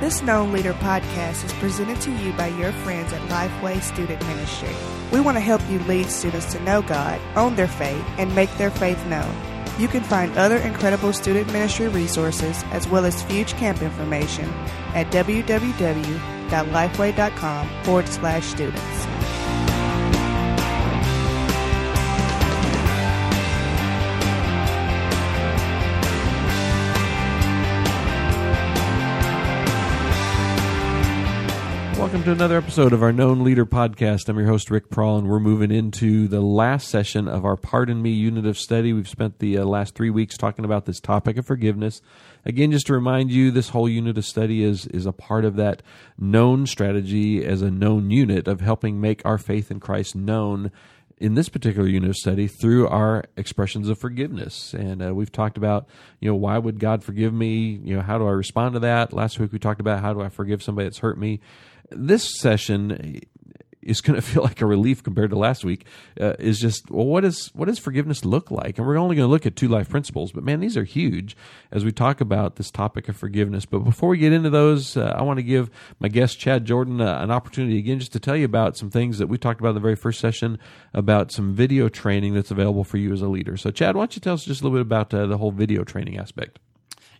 This Known Leader podcast is presented to you by your friends at Lifeway Student Ministry. We want to help you lead students to know God, own their faith, and make their faith known. You can find other incredible student ministry resources as well as Fuge Camp information at www.lifeway.com forward slash students. Welcome to another episode of our Known Leader podcast. I'm your host, Rick Prawl, and we're moving into the last session of our Pardon Me unit of study. We've spent the uh, last three weeks talking about this topic of forgiveness. Again, just to remind you, this whole unit of study is, is a part of that known strategy as a known unit of helping make our faith in Christ known in this particular unit of study through our expressions of forgiveness. And uh, we've talked about, you know, why would God forgive me? You know, how do I respond to that? Last week we talked about how do I forgive somebody that's hurt me this session is going to feel like a relief compared to last week. Uh, is just well, what is what does forgiveness look like? And we're only going to look at two life principles, but man, these are huge as we talk about this topic of forgiveness. But before we get into those, uh, I want to give my guest Chad Jordan uh, an opportunity again just to tell you about some things that we talked about in the very first session about some video training that's available for you as a leader. So, Chad, why don't you tell us just a little bit about uh, the whole video training aspect?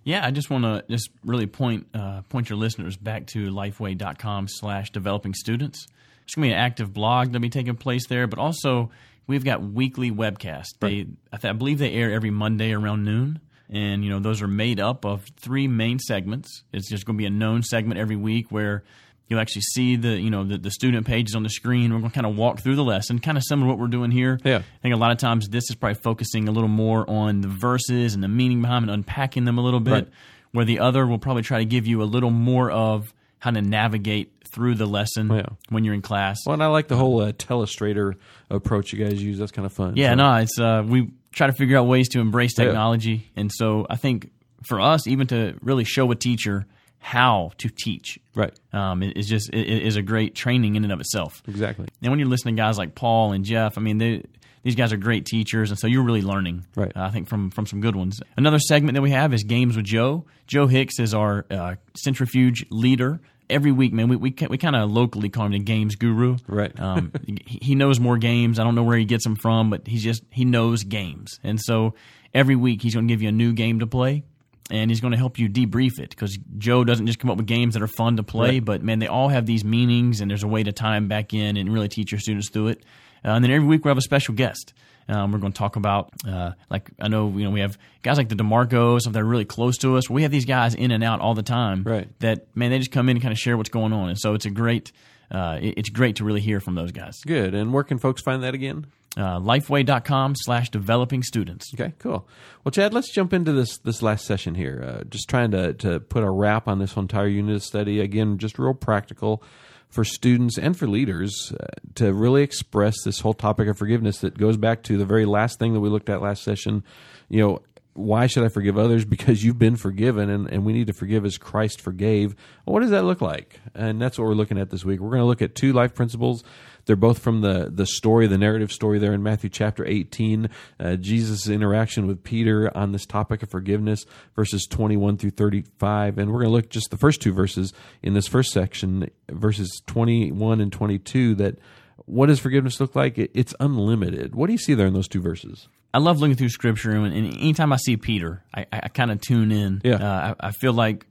Yeah, I just want to just really point uh, point your listeners back to lifeway.com slash developing students. It's going to be an active blog that'll be taking place there, but also we've got weekly webcasts. They, I, th- I believe they air every Monday around noon. And, you know, those are made up of three main segments. It's just going to be a known segment every week where You'll actually see the you know the, the student pages on the screen. We're going to kind of walk through the lesson, kind of similar to what we're doing here. Yeah. I think a lot of times this is probably focusing a little more on the verses and the meaning behind and unpacking them a little bit. Right. Where the other will probably try to give you a little more of how to navigate through the lesson Yeah. when you're in class. Well, and I like the whole uh, telestrator approach you guys use. That's kind of fun. Yeah, So- no, it's uh, we try to figure out ways to embrace Yeah. technology, and so I think for us, even to really show a teacher how to teach, Right. um, is just it, it is a great training in and of itself. Exactly. And when you're listening to guys like Paul and Jeff, I mean, they, these guys are great teachers, and so you're really learning. Right. Uh, I think from from some good ones. Another segment that we have is games with Joe. Joe Hicks is our uh, centrifuge leader. Every week, man, we we, we kind of locally call him the games guru. Right. Um, he, he knows more games. I don't know where he gets them from, but he's just he knows games, and so every week he's going to give you a new game to play. And he's going to help you debrief it because Joe doesn't just come up with games that are fun to play, Right. but man, they all have these meanings, and there's a way to tie them back in and really teach your students through it. Uh, and then every week we have a special guest. Um, we're going to talk about, uh, like I know you know we have guys like the Demarcos, if they're really close to us. We have these guys in and out all the time. Right. That man, they just come in and kind of share what's going on, and so it's a great, uh, it's great to really hear from those guys. Good. And where can folks find that again? Uh, lifeway.com slash developing students. Okay, cool. Well, Chad, let's jump into this this last session here. Uh, just trying to to put a wrap on this entire unit of study. Again, just real practical for students and for leaders uh, to really express this whole topic of forgiveness that goes back to the very last thing that we looked at last session. You know, why should I forgive others? Because you've been forgiven, and, and we need to forgive as Christ forgave. Well, what does that look like? And that's what we're looking at this week. We're going to look at two life principles. They're both from the the story, the narrative story there in Matthew chapter 18. Uh, Jesus' interaction with Peter on this topic of forgiveness, verses 21 through 35. And we're going to look just the first two verses in this first section, verses 21 and 22. That what does forgiveness look like? It, it's unlimited. What do you see there in those two verses? I love looking through scripture, and, and anytime I see Peter, I, I, kind of tune in. Yeah. Uh, I, I feel like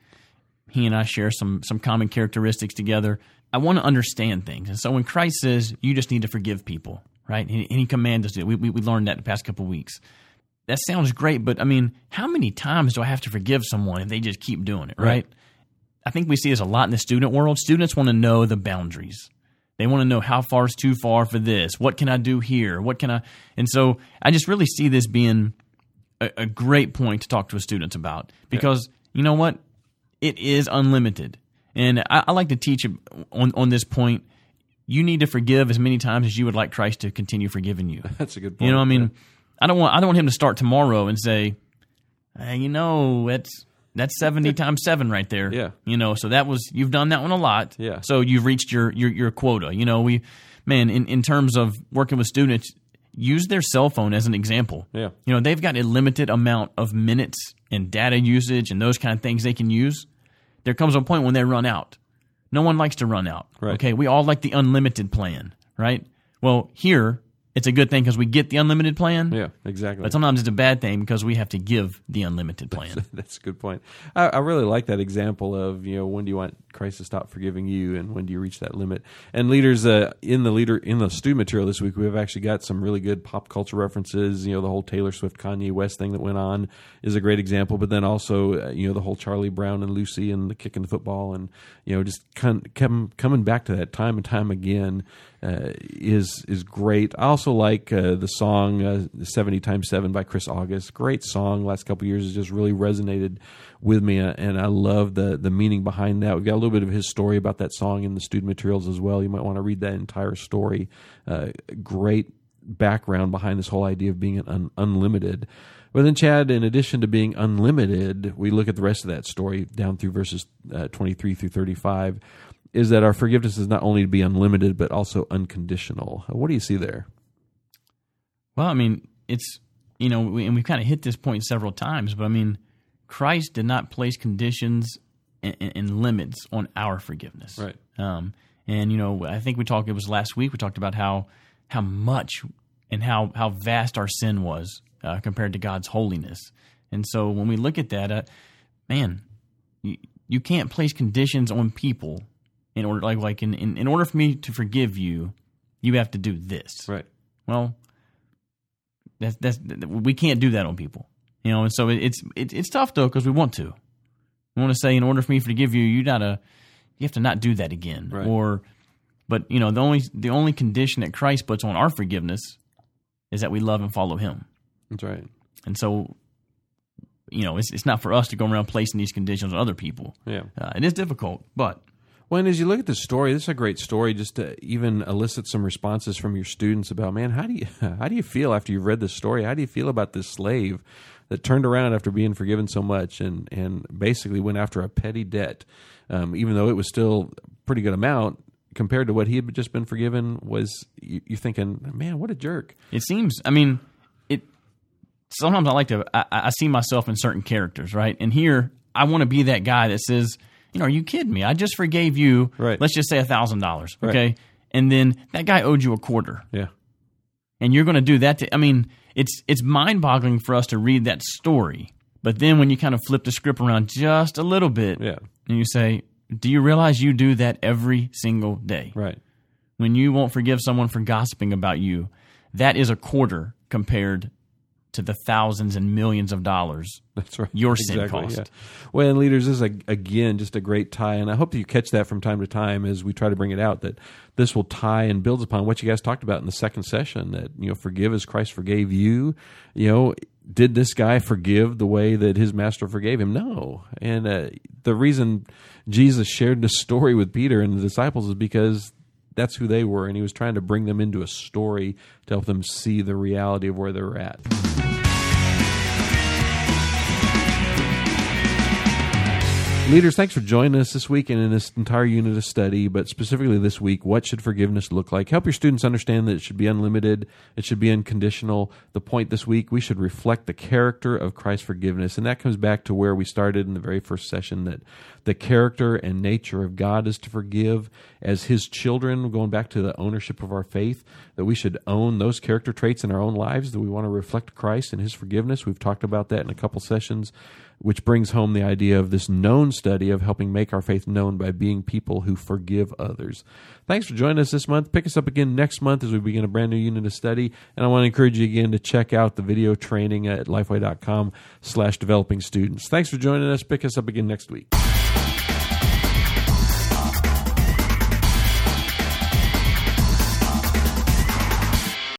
he and I share some some common characteristics together. I want to understand things, and so when Christ says you just need to forgive people, right? And, and he commands us to. We, we we learned that the past couple of weeks. That sounds great, but I mean, how many times do I have to forgive someone if they just keep doing it, right? Right. I think we see this a lot in the student world. Students want to know the boundaries. They want to know how far is too far for this. What can I do here? What can I? And so I just really see this being a, a great point to talk to a student about because you know what, it is unlimited, and I, I like to teach on on this point. You need to forgive as many times as you would like Christ to continue forgiving you. That's a good point. You know, what I mean, I don't want I don't want him to start tomorrow and say, hey, you know, that's that's seventy times seven right there. Yeah. You know, so that was you've done that one a lot. Yeah. So you've reached your your your quota. You know, we man, in, in terms of working with students, use their cell phone as an example. Yeah. You know, they've got a limited amount of minutes and data usage and those kind of things they can use. there comes a point when they run out. No one likes to run out. Right. Okay, we all like the unlimited plan, right? Well, here it's a good thing because we get the unlimited plan. Yeah, exactly. But sometimes it's a bad thing because we have to give the unlimited plan. That's a good point. I, I, really like that example of you know when do you want Christ to stop forgiving you, and when do you reach that limit? And leaders uh, in the leader in the student material this week, we've actually got some really good pop culture references. You know, the whole Taylor Swift Kanye West thing that went on is a great example. But then also, uh, you know, the whole Charlie Brown and Lucy and the kicking the football, and you know, just come, coming back to that time and time again uh, is is great. I also like uh, the song uh, "70 Times 7 by Chris August. Great song. Last couple years has just really resonated with me, uh, and I love the the meaning behind that. We've got a little bit of his story about that song in the student materials as well. You might want to read that entire story. Uh, great background behind this whole idea of being un- unlimited. But then, Chad, in addition to being unlimited, we look at the rest of that story down through verses uh, 23 through 35 is that our forgiveness is not only to be unlimited but also unconditional. What do you see there? Well, I mean, it's you know, we, and we've kind of hit this point several times, but I mean, Christ did not place conditions and, and limits on our forgiveness, right? Um, and you know, I think we talked. It was last week we talked about how how much and how how vast our sin was uh, compared to God's holiness. And so when we look at that, uh, man, you, you can't place conditions on people in order like like in, in, in order for me to forgive you, you have to do this. Right. Well, that's that's we can't do that on people. You know, and so it's it, it's tough though because we want to. We want to say in order for me to forgive you, you gotta you have to not do that again. Right. Or but you know, the only the only condition that Christ puts on our forgiveness is that we love and follow him. That's right. And so you know, it's it's not for us to go around placing these conditions on other people. Yeah. Uh, it is difficult, but well, and as you look at the story, this is a great story. Just to even elicit some responses from your students about, man, how do you how do you feel after you've read this story? How do you feel about this slave that turned around after being forgiven so much and and basically went after a petty debt, um, even though it was still a pretty good amount compared to what he had just been forgiven? Was you, you're thinking, man, what a jerk? It seems. I mean, it. Sometimes I like to. I, I see myself in certain characters, right? And here, I want to be that guy that says you know, are you kidding me? I just forgave you, right. let's just say a thousand dollars, okay? Right. And then that guy owed you a quarter. Yeah. And you're going to do that to, I mean, it's it's mind-boggling for us to read that story. But then when you kind of flip the script around just a little bit yeah. and you say, "Do you realize you do that every single day?" Right. When you won't forgive someone for gossiping about you, that is a quarter compared to the thousands and millions of dollars that's right your exactly, sin cost. Yeah. Well, and leaders, this is a, again just a great tie, and I hope that you catch that from time to time as we try to bring it out. That this will tie and builds upon what you guys talked about in the second session. That you know, forgive as Christ forgave you. You know, did this guy forgive the way that his master forgave him? No, and uh, the reason Jesus shared this story with Peter and the disciples is because that's who they were, and he was trying to bring them into a story to help them see the reality of where they're at. Leaders, thanks for joining us this week and in this entire unit of study, but specifically this week, what should forgiveness look like? Help your students understand that it should be unlimited, it should be unconditional. The point this week, we should reflect the character of Christ's forgiveness. And that comes back to where we started in the very first session that the character and nature of God is to forgive. As His children, going back to the ownership of our faith, that we should own those character traits in our own lives, that we want to reflect Christ and His forgiveness. We've talked about that in a couple sessions which brings home the idea of this known study of helping make our faith known by being people who forgive others. Thanks for joining us this month. Pick us up again next month as we begin a brand new unit of study. And I want to encourage you again to check out the video training at lifeway.com slash developing students. Thanks for joining us. Pick us up again next week.